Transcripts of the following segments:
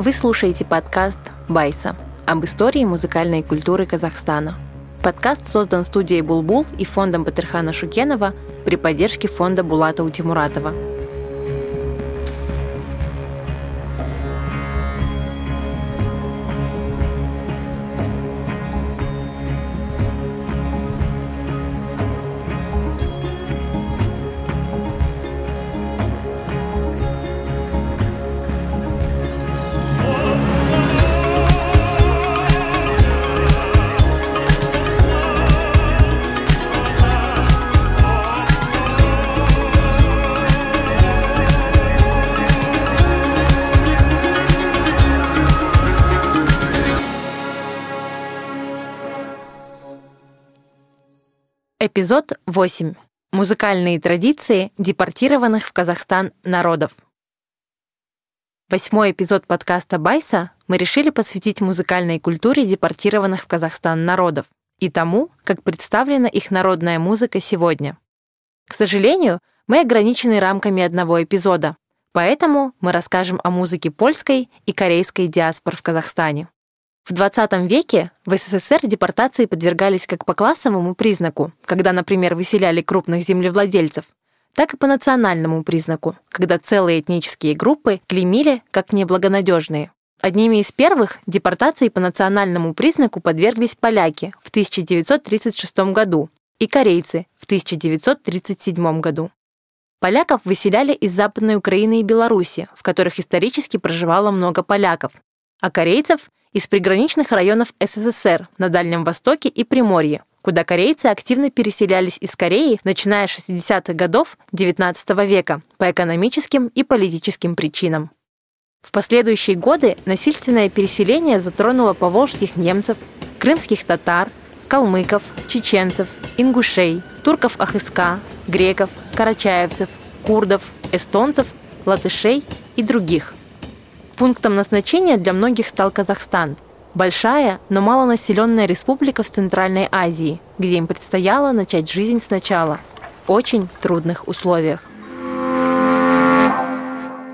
Вы слушаете подкаст «Байса» об истории музыкальной культуры Казахстана. Подкаст создан студией «Булбул» и фондом Батырхана Шукенова при поддержке фонда Булата Утимуратова – Эпизод 8. Музыкальные традиции депортированных в Казахстан народов. Восьмой эпизод подкаста «Байса» мы решили посвятить музыкальной культуре депортированных в Казахстан народов и тому, как представлена их народная музыка сегодня. К сожалению, мы ограничены рамками одного эпизода, поэтому мы расскажем о музыке польской и корейской диаспор в Казахстане. В 20 веке в СССР депортации подвергались как по классовому признаку, когда, например, выселяли крупных землевладельцев, так и по национальному признаку, когда целые этнические группы клеймили как неблагонадежные. Одними из первых депортации по национальному признаку подверглись поляки в 1936 году и корейцы в 1937 году. Поляков выселяли из Западной Украины и Беларуси, в которых исторически проживало много поляков, а корейцев из приграничных районов СССР на Дальнем Востоке и Приморье, куда корейцы активно переселялись из Кореи, начиная с 60-х годов XIX века по экономическим и политическим причинам. В последующие годы насильственное переселение затронуло поволжских немцев, крымских татар, калмыков, чеченцев, ингушей, турков-ахыска, греков, карачаевцев, курдов, эстонцев, латышей и других – Пунктом назначения для многих стал Казахстан. Большая, но малонаселенная республика в Центральной Азии, где им предстояло начать жизнь сначала, в очень трудных условиях.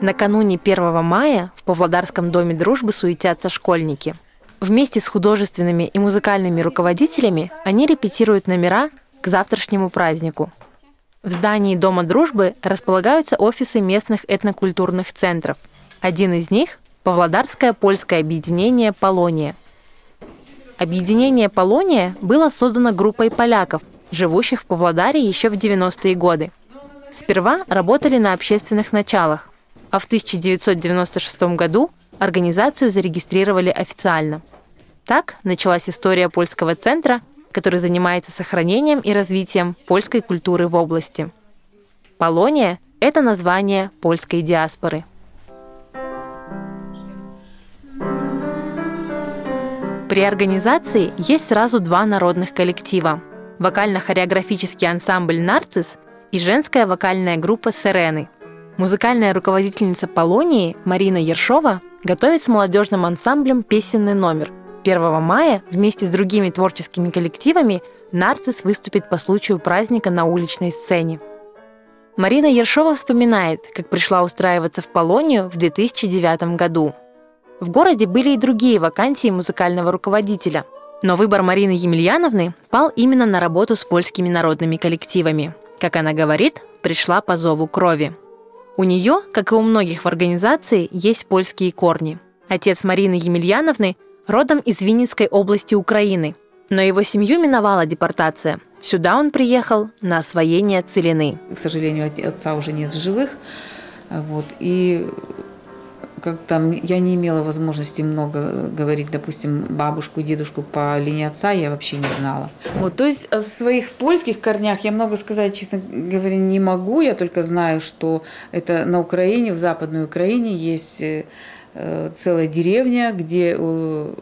Накануне 1 мая в Павлодарском доме дружбы суетятся школьники. Вместе с художественными и музыкальными руководителями они репетируют номера к завтрашнему празднику. В здании Дома дружбы располагаются офисы местных этнокультурных центров – один из них – Павлодарское польское объединение «Полония». Объединение «Полония» было создано группой поляков, живущих в Павлодаре еще в 90-е годы. Сперва работали на общественных началах, а в 1996 году организацию зарегистрировали официально. Так началась история польского центра, который занимается сохранением и развитием польской культуры в области. Полония – это название польской диаспоры – При организации есть сразу два народных коллектива – вокально-хореографический ансамбль «Нарцисс» и женская вокальная группа «Сирены». Музыкальная руководительница Полонии Марина Ершова готовит с молодежным ансамблем песенный номер. 1 мая вместе с другими творческими коллективами «Нарцисс» выступит по случаю праздника на уличной сцене. Марина Ершова вспоминает, как пришла устраиваться в Полонию в 2009 году – в городе были и другие вакансии музыкального руководителя, но выбор Марины Емельяновны пал именно на работу с польскими народными коллективами. Как она говорит, пришла по зову крови. У нее, как и у многих в организации, есть польские корни. Отец Марины Емельяновны родом из Винницкой области Украины, но его семью миновала депортация. Сюда он приехал на освоение целины. К сожалению, отца уже нет в живых. Вот, и как там я не имела возможности много говорить, допустим, бабушку, дедушку по линии отца я вообще не знала. Вот, то есть о своих польских корнях я много сказать, честно говоря, не могу. Я только знаю, что это на Украине, в Западной Украине есть э, э, целая деревня, где э,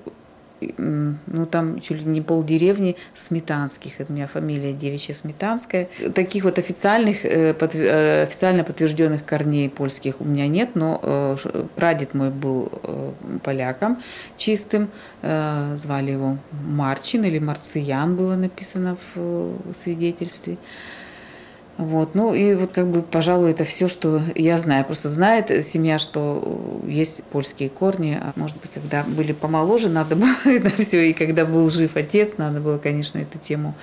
ну там чуть ли не полдеревни сметанских, это у меня фамилия девичья Сметанская. Таких вот официальных, э, э, официально подтвержденных корней польских у меня нет, но э, прадед мой был поляком чистым, звали его Марчин или Марциян было написано в свидетельстве. Вот, ну и вот как бы, пожалуй, это все, что я знаю. Просто знает семья, что есть польские корни. А может быть, когда были помоложе, надо было это все, и когда был жив отец, надо было, конечно, эту тему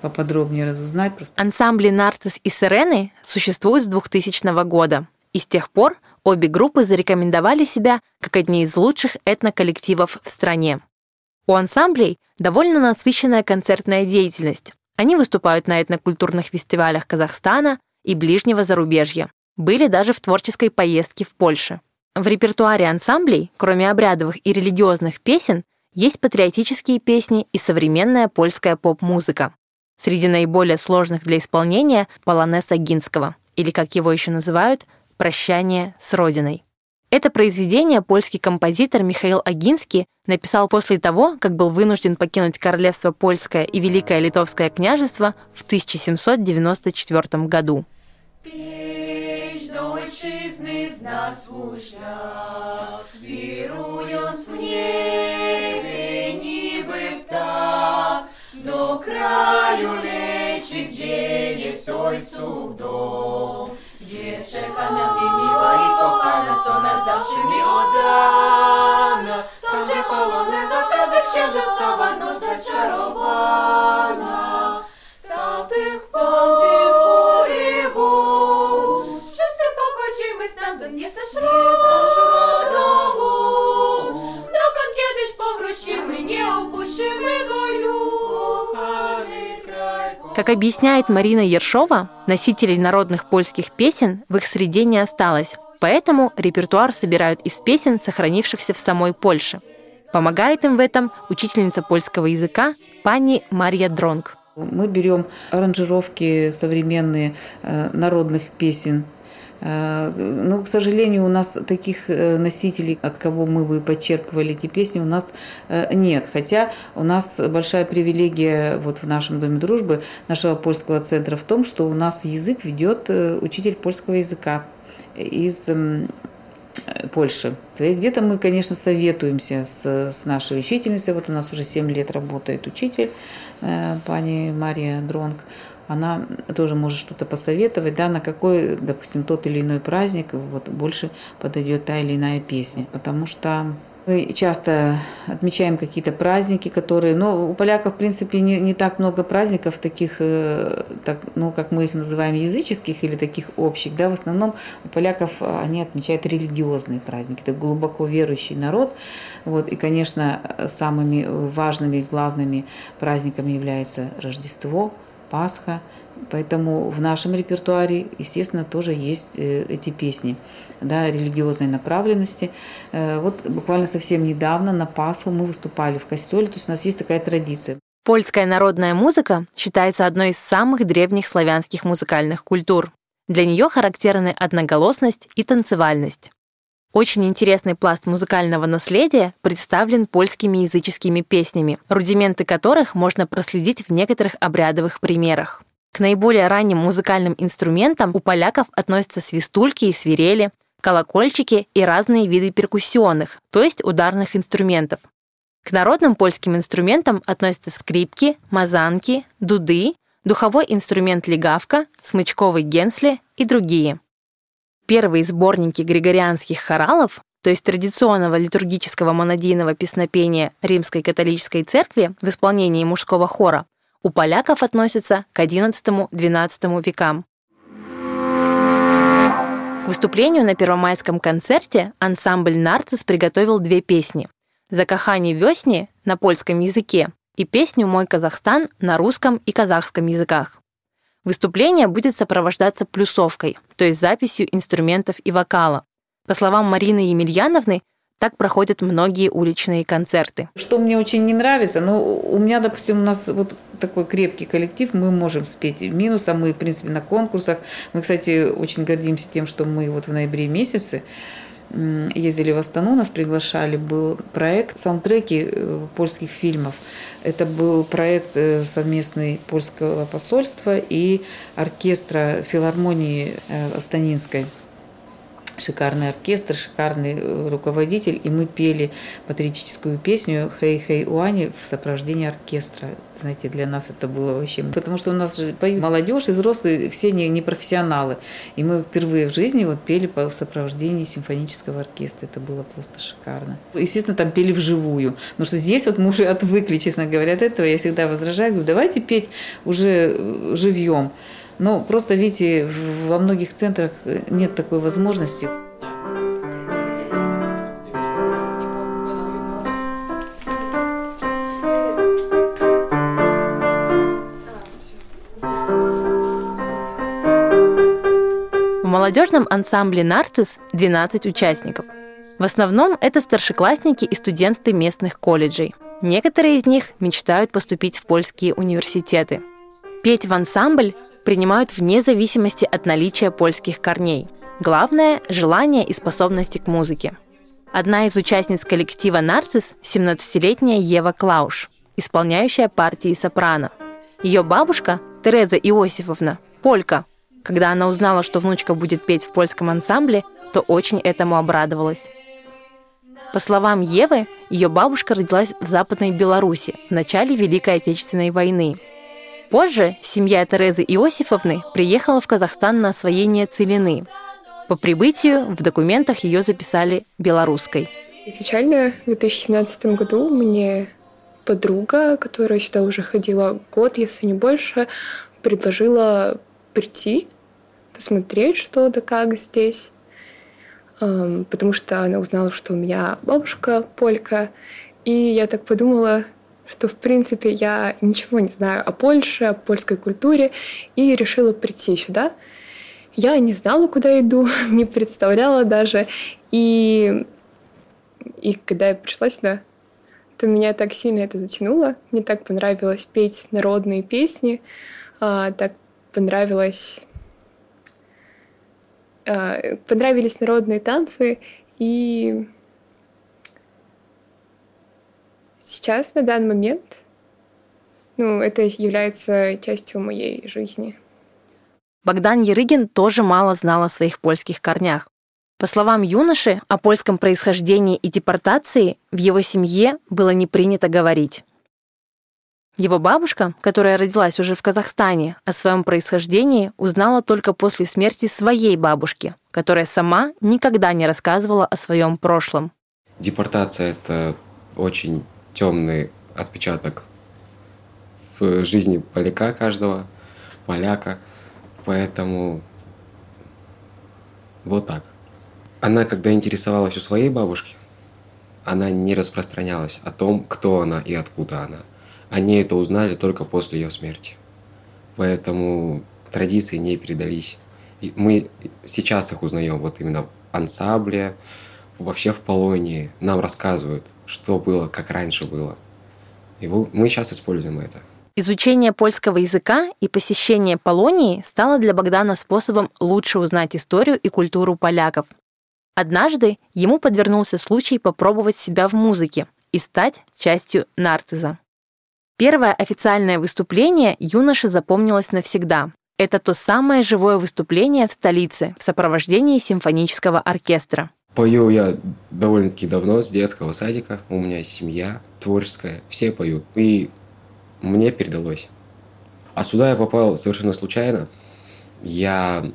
поподробнее разузнать. Просто. Ансамбли «Нарцисс» и «Сирены» существуют с 2000 года. И с тех пор обе группы зарекомендовали себя как одни из лучших этноколлективов в стране. У ансамблей довольно насыщенная концертная деятельность. Они выступают на этнокультурных фестивалях Казахстана и ближнего зарубежья. Были даже в творческой поездке в Польше. В репертуаре ансамблей, кроме обрядовых и религиозных песен, есть патриотические песни и современная польская поп-музыка. Среди наиболее сложных для исполнения – полонез Агинского, или, как его еще называют, «Прощание с Родиной». Это произведение польский композитор Михаил Агинский написал после того, как был вынужден покинуть королевство Польское и Великое Литовское княжество в 1794 году. Gdzie czeka na mnie miła i kochana, co na zawsze mi oddana. Tam, gdzie poloneza, każdy księżycowa noc zaczarowana. Как объясняет Марина Ершова, носителей народных польских песен в их среде не осталось, поэтому репертуар собирают из песен, сохранившихся в самой Польше. Помогает им в этом учительница польского языка пани Мария Дронг. Мы берем аранжировки современные э, народных песен Но, ну, к сожалению, у нас таких э, носителей, от кого мы бы подчеркивали эти песни, у нас э, нет. Хотя у нас большая привилегия вот в нашем Доме дружбы нашего польского центра в том, что у нас язык ведет учитель польского языка из Польши. И где-то мы, конечно, советуемся с, с нашей учительницей. Вот у нас уже 7 лет работает учитель, пани Мария Дронг она тоже может что-то посоветовать, да, на какой, допустим, тот или иной праздник вот больше подойдет та или иная песня. Потому что мы часто отмечаем какие-то праздники, которые, ну, у поляков, в принципе, не, не так много праздников таких, э, так, ну, как мы их называем, языческих или таких общих, да, в основном у поляков они отмечают религиозные праздники, это глубоко верующий народ, вот, и, конечно, самыми важными и главными праздниками является Рождество, Пасха. Поэтому в нашем репертуаре, естественно, тоже есть э, эти песни да, религиозной направленности. Э, вот буквально совсем недавно на Пасху мы выступали в костеле, то есть у нас есть такая традиция. Польская народная музыка считается одной из самых древних славянских музыкальных культур. Для нее характерны одноголосность и танцевальность. Очень интересный пласт музыкального наследия представлен польскими языческими песнями, рудименты которых можно проследить в некоторых обрядовых примерах. К наиболее ранним музыкальным инструментам у поляков относятся свистульки и свирели, колокольчики и разные виды перкуссионных, то есть ударных инструментов. К народным польским инструментам относятся скрипки, мазанки, дуды, духовой инструмент легавка, смычковый генсли и другие. Первые сборники григорианских хоралов, то есть традиционного литургического монодийного песнопения Римской католической церкви в исполнении мужского хора, у поляков относятся к XI-XII векам. К выступлению на первомайском концерте ансамбль «Нарцисс» приготовил две песни «Закахани весни» на польском языке и песню «Мой Казахстан» на русском и казахском языках. Выступление будет сопровождаться плюсовкой, то есть записью инструментов и вокала. По словам Марины Емельяновны, так проходят многие уличные концерты. Что мне очень не нравится, ну, у меня, допустим, у нас вот такой крепкий коллектив, мы можем спеть минусом, мы, в принципе, на конкурсах. Мы, кстати, очень гордимся тем, что мы вот в ноябре месяце ездили в Астану, нас приглашали, был проект саундтреки э, польских фильмов. Это был проект э, совместный польского посольства и оркестра филармонии э, Астанинской. Шикарный оркестр, шикарный э, руководитель, и мы пели патриотическую песню «Хей, хей, Уани» в сопровождении оркестра. Знаете, для нас это было вообще... Потому что у нас же поют молодежь и взрослые, все не, не профессионалы. И мы впервые в жизни вот пели по сопровождении симфонического оркестра. Это было просто шикарно. Естественно, там пели вживую. Потому что здесь вот мы уже отвыкли, честно говоря, от этого. Я всегда возражаю, говорю, давайте петь уже э, живьем. Но просто, видите, во многих центрах нет такой возможности. В молодежном ансамбле «Нарцисс» 12 участников. В основном это старшеклассники и студенты местных колледжей. Некоторые из них мечтают поступить в польские университеты. Петь в ансамбль принимают вне зависимости от наличия польских корней. Главное – желание и способности к музыке. Одна из участниц коллектива «Нарцисс» – 17-летняя Ева Клауш, исполняющая партии сопрано. Ее бабушка, Тереза Иосифовна, полька. Когда она узнала, что внучка будет петь в польском ансамбле, то очень этому обрадовалась. По словам Евы, ее бабушка родилась в Западной Беларуси в начале Великой Отечественной войны – Позже семья Терезы Иосифовны приехала в Казахстан на освоение целины. По прибытию в документах ее записали белорусской. Изначально в 2017 году мне подруга, которая сюда уже ходила год, если не больше, предложила прийти, посмотреть, что да как здесь. Потому что она узнала, что у меня бабушка полька. И я так подумала, что, в принципе, я ничего не знаю о Польше, о польской культуре, и решила прийти сюда. Я не знала, куда иду, не представляла даже. И, и когда я пришла сюда, то меня так сильно это затянуло. Мне так понравилось петь народные песни, а, так понравилось а, понравились народные танцы, и Сейчас, на данный момент, ну, это является частью моей жизни. Богдан Ерыгин тоже мало знал о своих польских корнях. По словам юноши, о польском происхождении и депортации в его семье было не принято говорить. Его бабушка, которая родилась уже в Казахстане, о своем происхождении узнала только после смерти своей бабушки, которая сама никогда не рассказывала о своем прошлом. Депортация — это очень темный отпечаток в жизни поляка каждого, поляка. Поэтому вот так. Она, когда интересовалась у своей бабушки, она не распространялась о том, кто она и откуда она. Они это узнали только после ее смерти. Поэтому традиции не передались. И мы сейчас их узнаем, вот именно в ансамбле, вообще в Полонии. Нам рассказывают, что было, как раньше было. И мы сейчас используем это. Изучение польского языка и посещение Полонии стало для Богдана способом лучше узнать историю и культуру поляков. Однажды ему подвернулся случай попробовать себя в музыке и стать частью нарциза. Первое официальное выступление юноше запомнилось навсегда. Это то самое живое выступление в столице в сопровождении симфонического оркестра. Пою я довольно-таки давно, с детского садика. У меня семья творческая, все поют. И мне передалось. А сюда я попал совершенно случайно. Я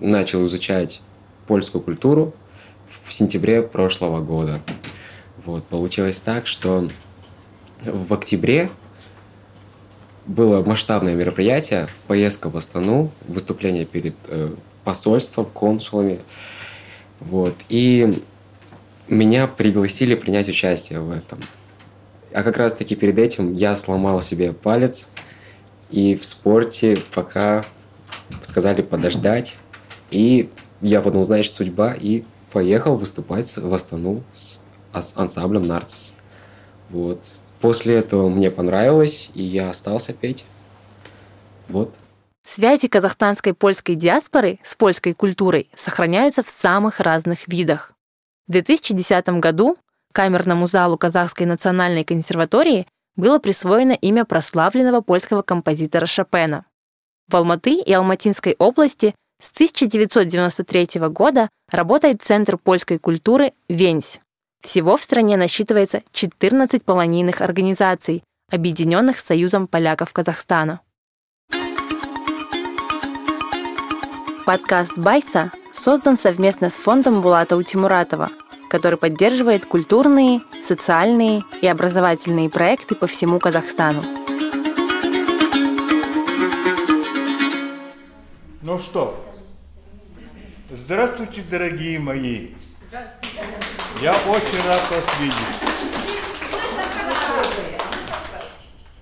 начал изучать польскую культуру в сентябре прошлого года. Вот, получилось так, что в октябре было масштабное мероприятие, поездка в Астану, выступление перед э, посольством, консулами. Вот. И меня пригласили принять участие в этом. А как раз-таки перед этим я сломал себе палец, и в спорте пока сказали подождать. И я подумал, значит, судьба, и поехал выступать в Астану с ансамблем «Нарцисс». Вот. После этого мне понравилось, и я остался петь. Вот. Связи казахстанской польской диаспоры с польской культурой сохраняются в самых разных видах. В 2010 году камерному залу Казахской национальной консерватории было присвоено имя прославленного польского композитора Шопена. В Алматы и Алматинской области С 1993 года работает Центр польской культуры «Венсь». Всего в стране насчитывается 14 полонийных организаций, объединенных Союзом поляков Казахстана. Подкаст «Байса» создан совместно с фондом Булата Утимуратова, который поддерживает культурные, социальные и образовательные проекты по всему Казахстану. Ну что, здравствуйте, дорогие мои. Я очень рад вас видеть.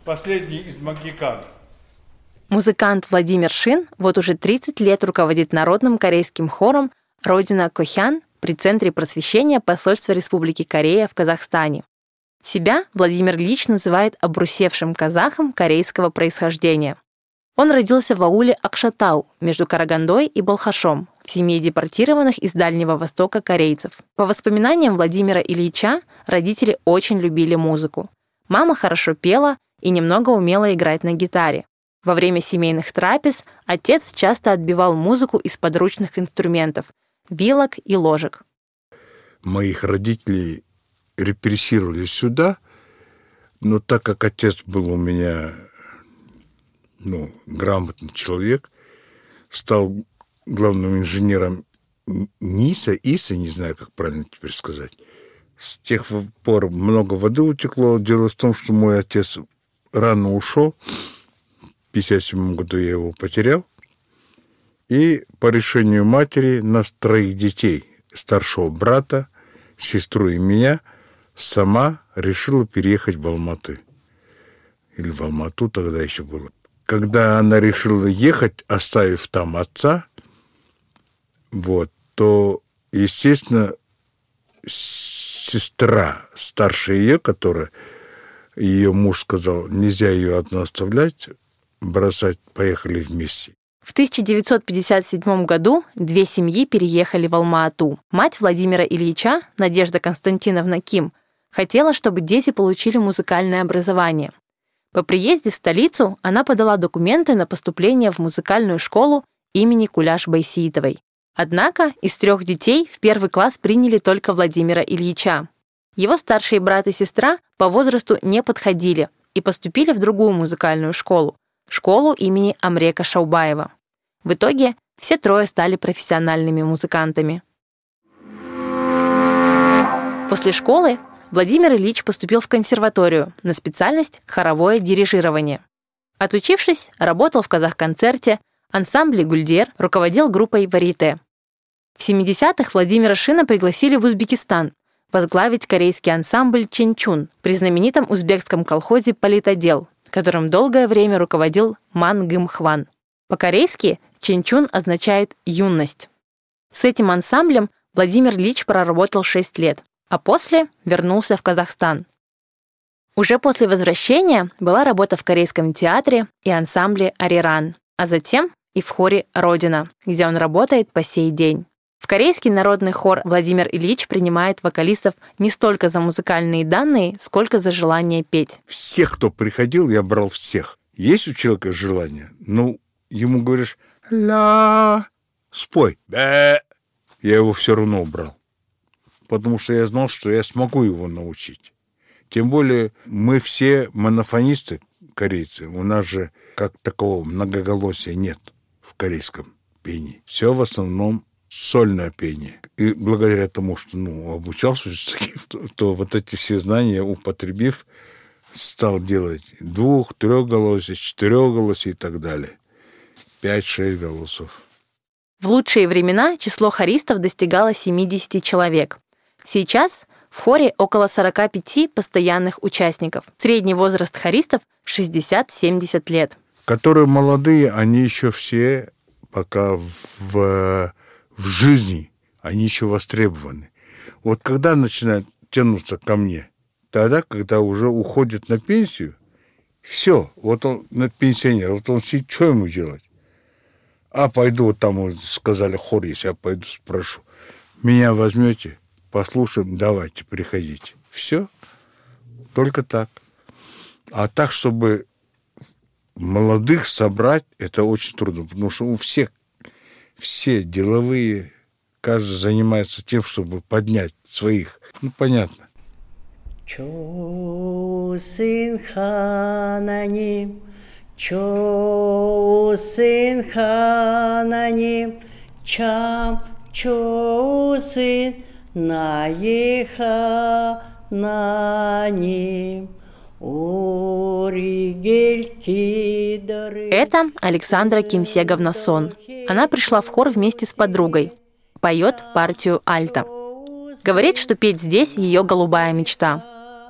Последний из магикан. Музыкант Владимир Шин вот уже 30 лет руководит народным корейским хором «Родина Кохян» при Центре просвещения посольства Республики Корея в Казахстане. Себя Владимир Лич называет обрусевшим казахом корейского происхождения. Он родился в ауле Акшатау между Карагандой и Балхашом, в семье депортированных из Дальнего Востока корейцев. По воспоминаниям Владимира Ильича, родители очень любили музыку. Мама хорошо пела и немного умела играть на гитаре. Во время семейных трапез отец часто отбивал музыку из подручных инструментов – вилок и ложек. Моих родителей репрессировали сюда, но так как отец был у меня ну, грамотный человек, стал главным инженером НИСа, ИСа, не знаю, как правильно теперь сказать. С тех пор много воды утекло. Дело в том, что мой отец рано ушел. В 1957 году я его потерял. И по решению матери нас троих детей, старшего брата, сестру и меня, сама решила переехать в Алматы. Или в Алмату тогда еще было когда она решила ехать, оставив там отца, вот, то, естественно, сестра старшая ее, которая ее муж сказал, нельзя ее одну оставлять, бросать, поехали вместе. В 1957 году две семьи переехали в Алма-Ату. Мать Владимира Ильича, Надежда Константиновна Ким, хотела, чтобы дети получили музыкальное образование. По приезде в столицу она подала документы на поступление в музыкальную школу имени Куляш Байсиитовой. Однако из трех детей в первый класс приняли только Владимира Ильича. Его старшие брат и сестра по возрасту не подходили и поступили в другую музыкальную школу – школу имени Амрека Шаубаева. В итоге все трое стали профессиональными музыкантами. После школы Владимир Ильич поступил в консерваторию на специальность хоровое дирижирование. Отучившись, работал в Казахконцерте, ансамбле «Гульдер», руководил группой «Варите». В 70-х Владимира Шина пригласили в Узбекистан возглавить корейский ансамбль «Ченчун» при знаменитом узбекском колхозе «Политодел», которым долгое время руководил Ман Гым Хван. По-корейски «Ченчун» означает «юность». С этим ансамблем Владимир Лич проработал 6 лет а после вернулся в Казахстан. Уже после возвращения была работа в Корейском театре и ансамбле «Ариран», а затем и в хоре «Родина», где он работает по сей день. В корейский народный хор Владимир Ильич принимает вокалистов не столько за музыкальные данные, сколько за желание петь. Всех, кто приходил, я брал всех. Есть у человека желание? Ну, ему говоришь «ла», спой. Бэ. Я его все равно брал потому что я знал, что я смогу его научить. Тем более мы все монофонисты, корейцы. У нас же как такого многоголосия нет в корейском пении. Все в основном сольное пение. И благодаря тому, что ну, обучался то, то вот эти все знания, употребив, стал делать двух, трехголосие, четырехголосие и так далее. Пять-шесть голосов. В лучшие времена число хористов достигало 70 человек. Сейчас в хоре около 45 постоянных участников. Средний возраст хористов 60-70 лет. Которые молодые, они еще все пока в, в жизни, они еще востребованы. Вот когда начинают тянуться ко мне, тогда, когда уже уходит на пенсию, все, вот он на пенсионер, вот он сидит, что ему делать? А пойду, вот там сказали хор, если я пойду спрошу, меня возьмете? послушаем, давайте, приходите. Все. Только так. А так, чтобы молодых собрать, это очень трудно, потому что у всех все деловые, каждый занимается тем, чтобы поднять своих. Ну, понятно. Чо сын хананим, чо сын хананим, чам чо сын наеха на ним. Это Александра Кимсеговна Сон. Она пришла в хор вместе с подругой. Поет партию альта. Говорит, что петь здесь ее голубая мечта.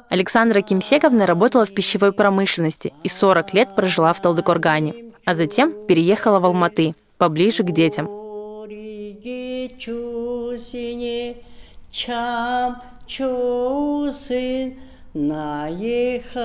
Александра Кимсеговна работала в пищевой промышленности и 40 лет прожила в Талдыкургане, а затем переехала в Алматы, поближе к детям. чам чусын наеха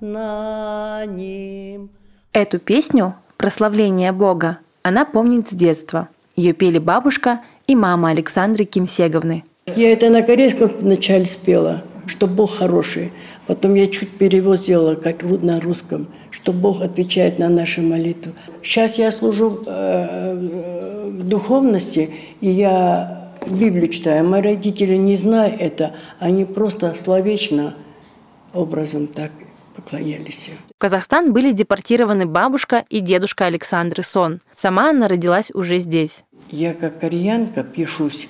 на ним. Эту песню «Прославление Бога» она помнит с детства. Ее пели бабушка и мама Александры Кимсеговны. Я это на корейском вначале спела, что Бог хороший. Потом я чуть перевод сделала, как на русском, что Бог отвечает на наши молитвы. Сейчас я служу э, э, в духовности, и я Библию читаю. Мои родители не знают это, они просто словечно образом так поклонялись. В Казахстан были депортированы бабушка и дедушка Александры Сон. Сама она родилась уже здесь. Я как кореянка пишусь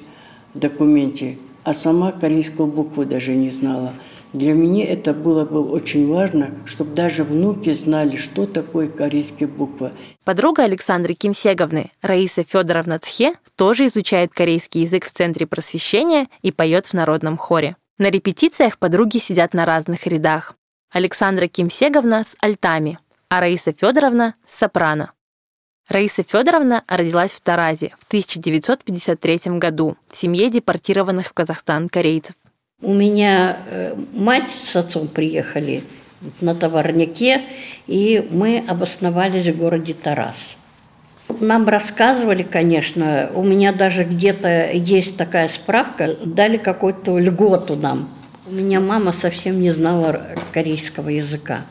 в документе, а сама корейскую букву даже не знала. Для меня это было бы очень важно, чтобы даже внуки знали, что такое корейские буквы. Подруга Александры Кимсеговны, Раиса Федоровна Цхе, тоже изучает корейский язык в Центре просвещения и поет в народном хоре. На репетициях подруги сидят на разных рядах. Александра Кимсеговна с альтами, а Раиса Федоровна с сопрано. Раиса Федоровна родилась в Таразе в 1953 году в семье депортированных в Казахстан корейцев. У меня э, мать с отцом приехали на товарняке, и мы обосновались в городе Тарас. Нам рассказывали, конечно, у меня даже где-то есть такая справка, дали какую-то льготу нам. У меня мама совсем не знала корейского языка.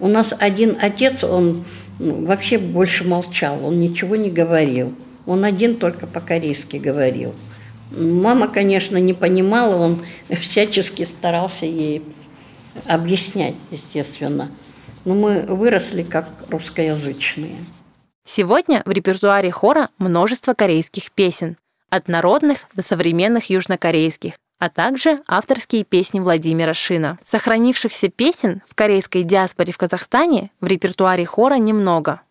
У нас один отец, он ну, вообще больше молчал, он ничего не говорил. Он один только по-корейски говорил. Мама, конечно, не понимала, он всячески старался ей объяснять, естественно. Но мы выросли как русскоязычные. Сегодня в репертуаре хора множество корейских песен, от народных до современных южнокорейских, а также авторские песни Владимира Шина. Сохранившихся песен в корейской диаспоре в Казахстане в репертуаре хора немного.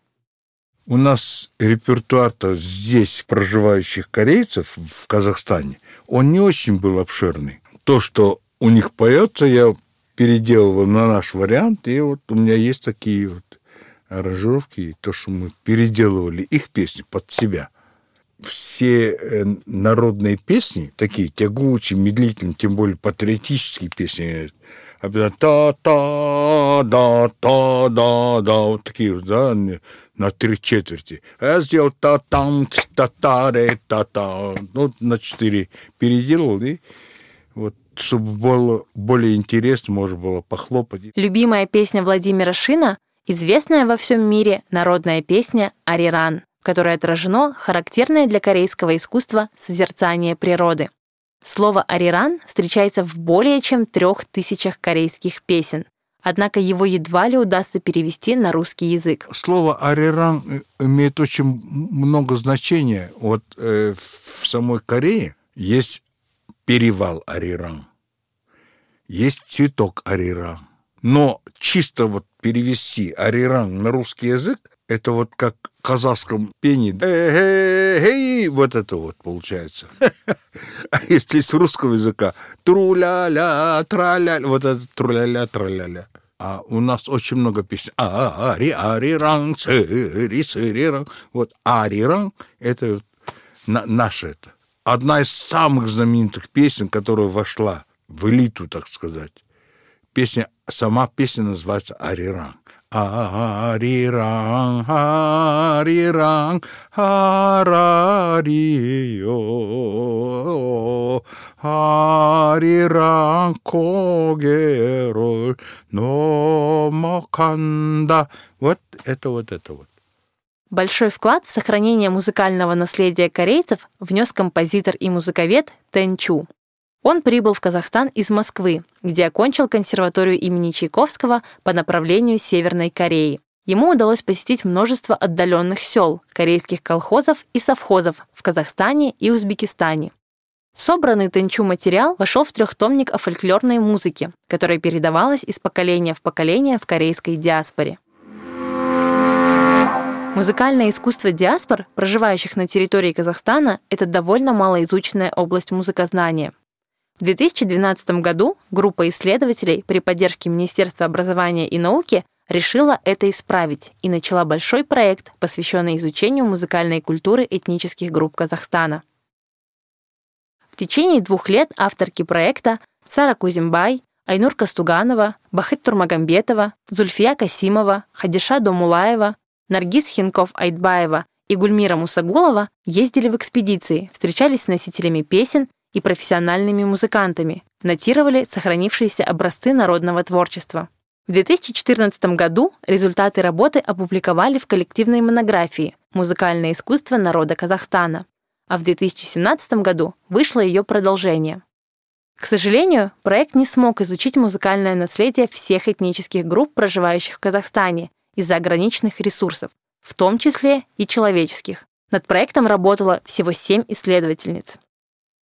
У нас репертуар-то здесь проживающих корейцев в Казахстане, он не очень был обширный. То, что у них поется, я переделывал на наш вариант, и вот у меня есть такие вот аранжировки, то, что мы переделывали их песни под себя. Все э, народные песни, такие тягучие, медлительные, тем более патриотические песни, обязательно та-та-да-та-да-да, вот такие вот, да, на три четверти. А я сделал та-там, та-та-ре, та-та, ну, на четыре переделал, и вот, чтобы было более интересно, можно было похлопать. Любимая песня Владимира Шина – известная во всем мире народная песня «Ариран», в которой отражено характерное для корейского искусства созерцание природы. Слово «ариран» встречается в более чем трех тысячах корейских песен, однако его едва ли удастся перевести на русский язык. Слово «ариран» имеет очень много значения. Вот э, в самой Корее есть перевал Ариран, есть цветок Ариран. Но чисто вот перевести Ариран на русский язык, это вот как в казахском пении. Вот это вот получается. А если с русского языка тру-ля-ля, тра-ля, вот это тру-ля-ля, тра-ля-ля. А у нас очень много песен. Ари, ари, ран, цири, цири, ран. Вот ари, ран, это на, наше это. Одна из самых знаменитых песен, которая вошла в элиту, так сказать. Песня, сама песня называется «Ариран». Ариранг, ариранг, арарио, ариранг, когероль, номоканда. Вот это вот это вот. Большой вклад в сохранение музыкального наследия корейцев внес композитор и музыковед Тэн Чу. Он прибыл в Казахстан из Москвы, где окончил консерваторию имени Чайковского по направлению Северной Кореи. Ему удалось посетить множество отдаленных сел, корейских колхозов и совхозов в Казахстане и Узбекистане. Собранный Тенчу материал вошел в трехтомник о фольклорной музыке, которая передавалась из поколения в поколение в корейской диаспоре. Музыкальное искусство диаспор, проживающих на территории Казахстана, это довольно малоизученная область музыкознания. В 2012 году группа исследователей при поддержке Министерства образования и науки решила это исправить и начала большой проект, посвященный изучению музыкальной культуры этнических групп Казахстана. В течение двух лет авторки проекта Сара Кузимбай, Айнур Кастуганова, Бахыт Турмагамбетова, Зульфия Касимова, Хадиша Домулаева, Наргиз Хинков-Айтбаева и Гульмира Мусагулова ездили в экспедиции, встречались с носителями песен и профессиональными музыкантами, нотировали сохранившиеся образцы народного творчества. В 2014 году результаты работы опубликовали в коллективной монографии «Музыкальное искусство народа Казахстана», а в 2017 году вышло ее продолжение. К сожалению, проект не смог изучить музыкальное наследие всех этнических групп, проживающих в Казахстане, из-за ограниченных ресурсов, в том числе и человеческих. Над проектом работало всего семь исследовательниц.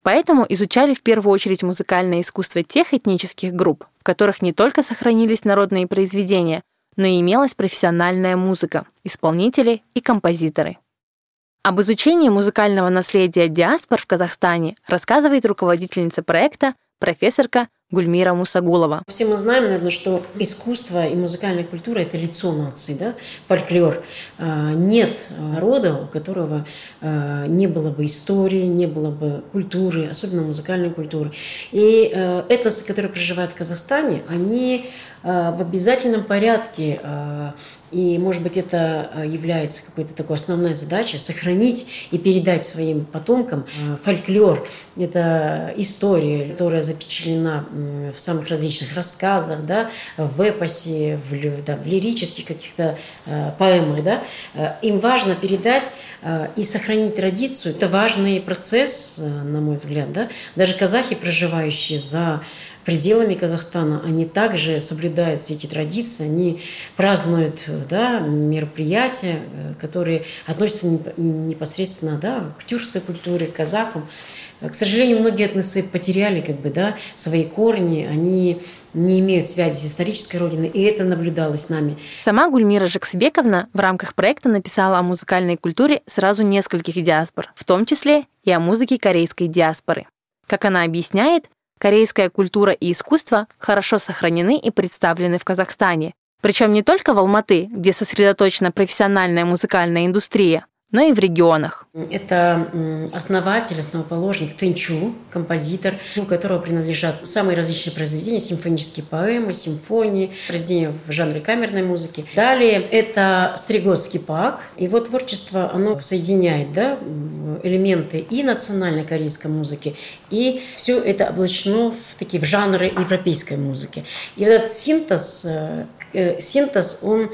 Поэтому изучали в первую очередь музыкальное искусство тех этнических групп, в которых не только сохранились народные произведения, но и имелась профессиональная музыка, исполнители и композиторы. Об изучении музыкального наследия диаспор в Казахстане рассказывает руководительница проекта профессорка Гульмира Мусагулова. Все мы знаем, наверное, что искусство и музыкальная культура – это лицо нации, да? фольклор. А, нет народа, у которого а, не было бы истории, не было бы культуры, особенно музыкальной культуры. И э, этносы, которые проживают в Казахстане, они а, в обязательном порядке, и, может быть, это является какой-то такой основной задачей, сохранить и передать своим потомкам фольклор. Это история, которая запечатлена в самых различных рассказах, да, в эпосе, в, да, в лирических каких-то э, поэмах. Да. Э, им важно передать э, и сохранить традицию. Это важный процесс, э, на мой взгляд. Да. Даже казахи, проживающие за пределами Казахстана, они также соблюдают все эти традиции, они празднуют да, мероприятия, э, которые относятся непосредственно да, к тюркской культуре, к казахам. К сожалению, многие этносы потеряли как бы, да, свои корни, они не имеют связи с исторической родиной, и это наблюдалось нами. Сама Гульмира Жаксбековна в рамках проекта написала о музыкальной культуре сразу нескольких диаспор, в том числе и о музыке корейской диаспоры. Как она объясняет, корейская культура и искусство хорошо сохранены и представлены в Казахстане. Причем не только в Алматы, где сосредоточена профессиональная музыкальная индустрия, но и в регионах. Это основатель, основоположник Тенчу, композитор, у которого принадлежат самые различные произведения, симфонические поэмы, симфонии, произведения в жанре камерной музыки. Далее это Стригоцкий пак. Его творчество, оно соединяет да, элементы и национальной корейской музыки, и все это облачено в такие в жанры европейской музыки. И вот этот синтез э, синтез, он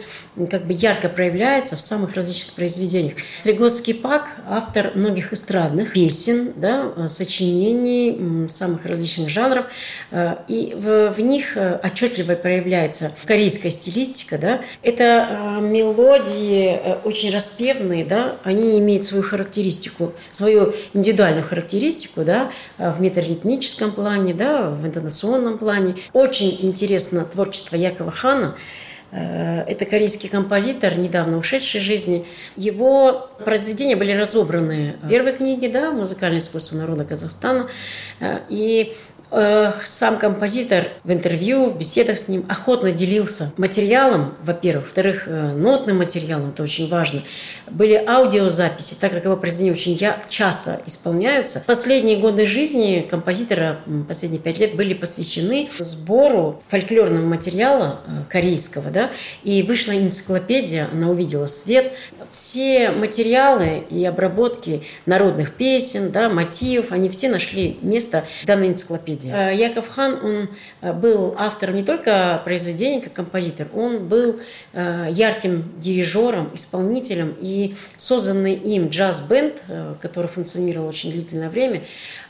как бы ярко проявляется в самых различных произведениях. Стригоцкий Пак – автор многих эстрадных песен, да, э, сочинений самых различных жанров, э, и в, в них отчетливо проявляется корейская стилистика. Да. Это мелодии очень распевные, да, они имеют свою характеристику, свою индивидуальную характеристику да, в метаритмическом плане, да, в интонационном плане. Очень интересно творчество Якова Хана – Э, это корейский композитор, недавно ушедший из жизни. Его произведения были разобраны в первой книге, да, «Музыкальное искусство народа Казахстана». Э, и Э, сам композитор в интервью, в беседах с ним охотно делился материалом, во-первых. Во-вторых, э, нотным материалом, это очень важно. Были аудиозаписи, так как его произведения очень часто исполняются. Последние годы жизни композитора, последние пять лет, были посвящены сбору фольклорного материала э, корейского. Да? И вышла энциклопедия, она увидела свет. Все материалы и обработки народных песен, да, мотивов, они все нашли место в данной энциклопедии. Наследие. Яков Хан, он был автором не только произведений как композитор, он был ярким дирижером, исполнителем, и созданный им джаз-бенд, который функционировал очень длительное время,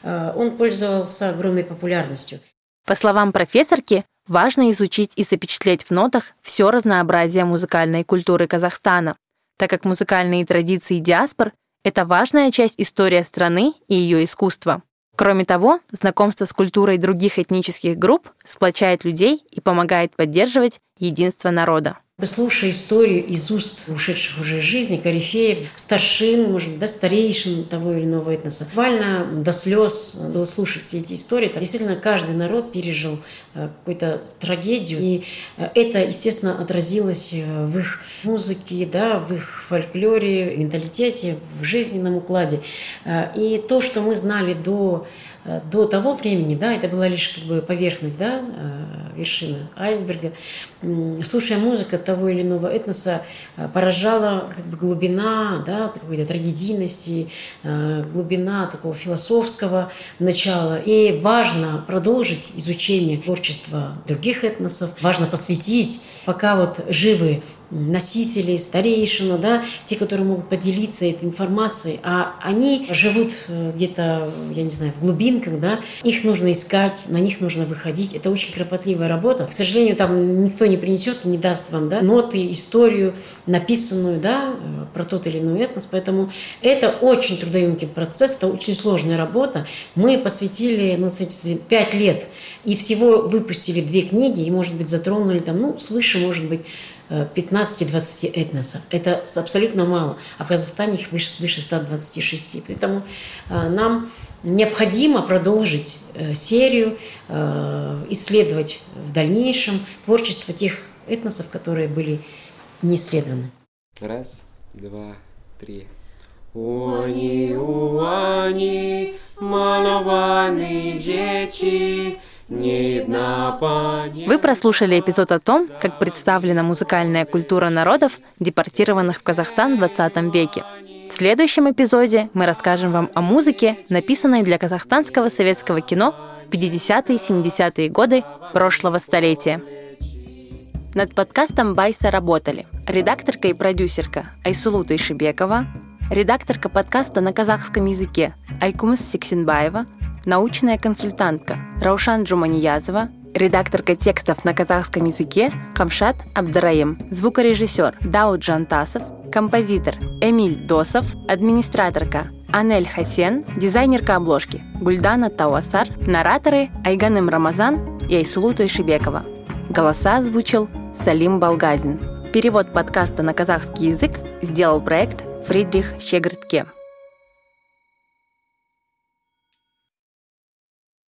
он пользовался огромной популярностью. По словам профессорки, важно изучить и запечатлеть в нотах все разнообразие музыкальной культуры Казахстана, так как музыкальные традиции диаспор – это важная часть истории страны и ее искусства. Кроме того, знакомство с культурой других этнических групп сплочает людей и помогает поддерживать единство народа. Слушая историю из уст ушедших уже из жизни, корифеев, старшин, может быть, да, старейшин того или иного этноса. Буквально до слез было слушать все эти истории. Это действительно, каждый народ пережил э, какую-то трагедию. И э, это, естественно, отразилось э, в их музыке, да, в их фольклоре, менталитете, в жизненном укладе. И то, что мы знали до до того времени, да, это была лишь как бы поверхность, да, э, вершина айсберга. Слушая музыку того или иного этноса, э, поражала как бы глубина, да, какой-то трагедийности, глубина такого философского начала. И важно продолжить изучение творчества других этносов, важно посвятить, пока вот живы носители, старейшина, да, те, которые могут поделиться этой информацией, а они живут э, где-то, я не знаю, в глубинках, да, их нужно искать, на них нужно выходить. Это очень кропотливая работа. К сожалению, там никто не принесет и не даст вам, да, ноты, историю, написанную, да, э, про тот или иной этнос, поэтому это очень трудоемкий процесс, это очень сложная работа. Мы посвятили, ну, кстати, пять лет и всего выпустили две книги, и, может быть, затронули там, ну, свыше, может быть, 15-20 этносов. Это абсолютно мало. А в Казахстане их выше, свыше 126. Поэтому э, нам необходимо продолжить э, серию, э, исследовать в дальнейшем творчество тех этносов, которые были не исследованы. Раз, два, три. Уани, уани, малованы дети, вы прослушали эпизод о том, как представлена музыкальная культура народов, депортированных в Казахстан в 20 веке. В следующем эпизоде мы расскажем вам о музыке, написанной для казахстанского советского кино в 50-е и 70-е годы прошлого столетия. Над подкастом Байса работали редакторка и продюсерка Айсулу Тайшибекова, редакторка подкаста на казахском языке Айкумас Сиксинбаева – научная консультантка Раушан Джуманиязова, редакторка текстов на казахском языке Камшат Абдараим, звукорежиссер Дауд Джантасов, композитор Эмиль Досов, администраторка Анель Хасен, дизайнерка обложки Гульдана Тауасар, нараторы Айганым Рамазан и Айсулу Тойшибекова. Голоса озвучил Салим Балгазин. Перевод подкаста на казахский язык сделал проект Фридрих Щегртке.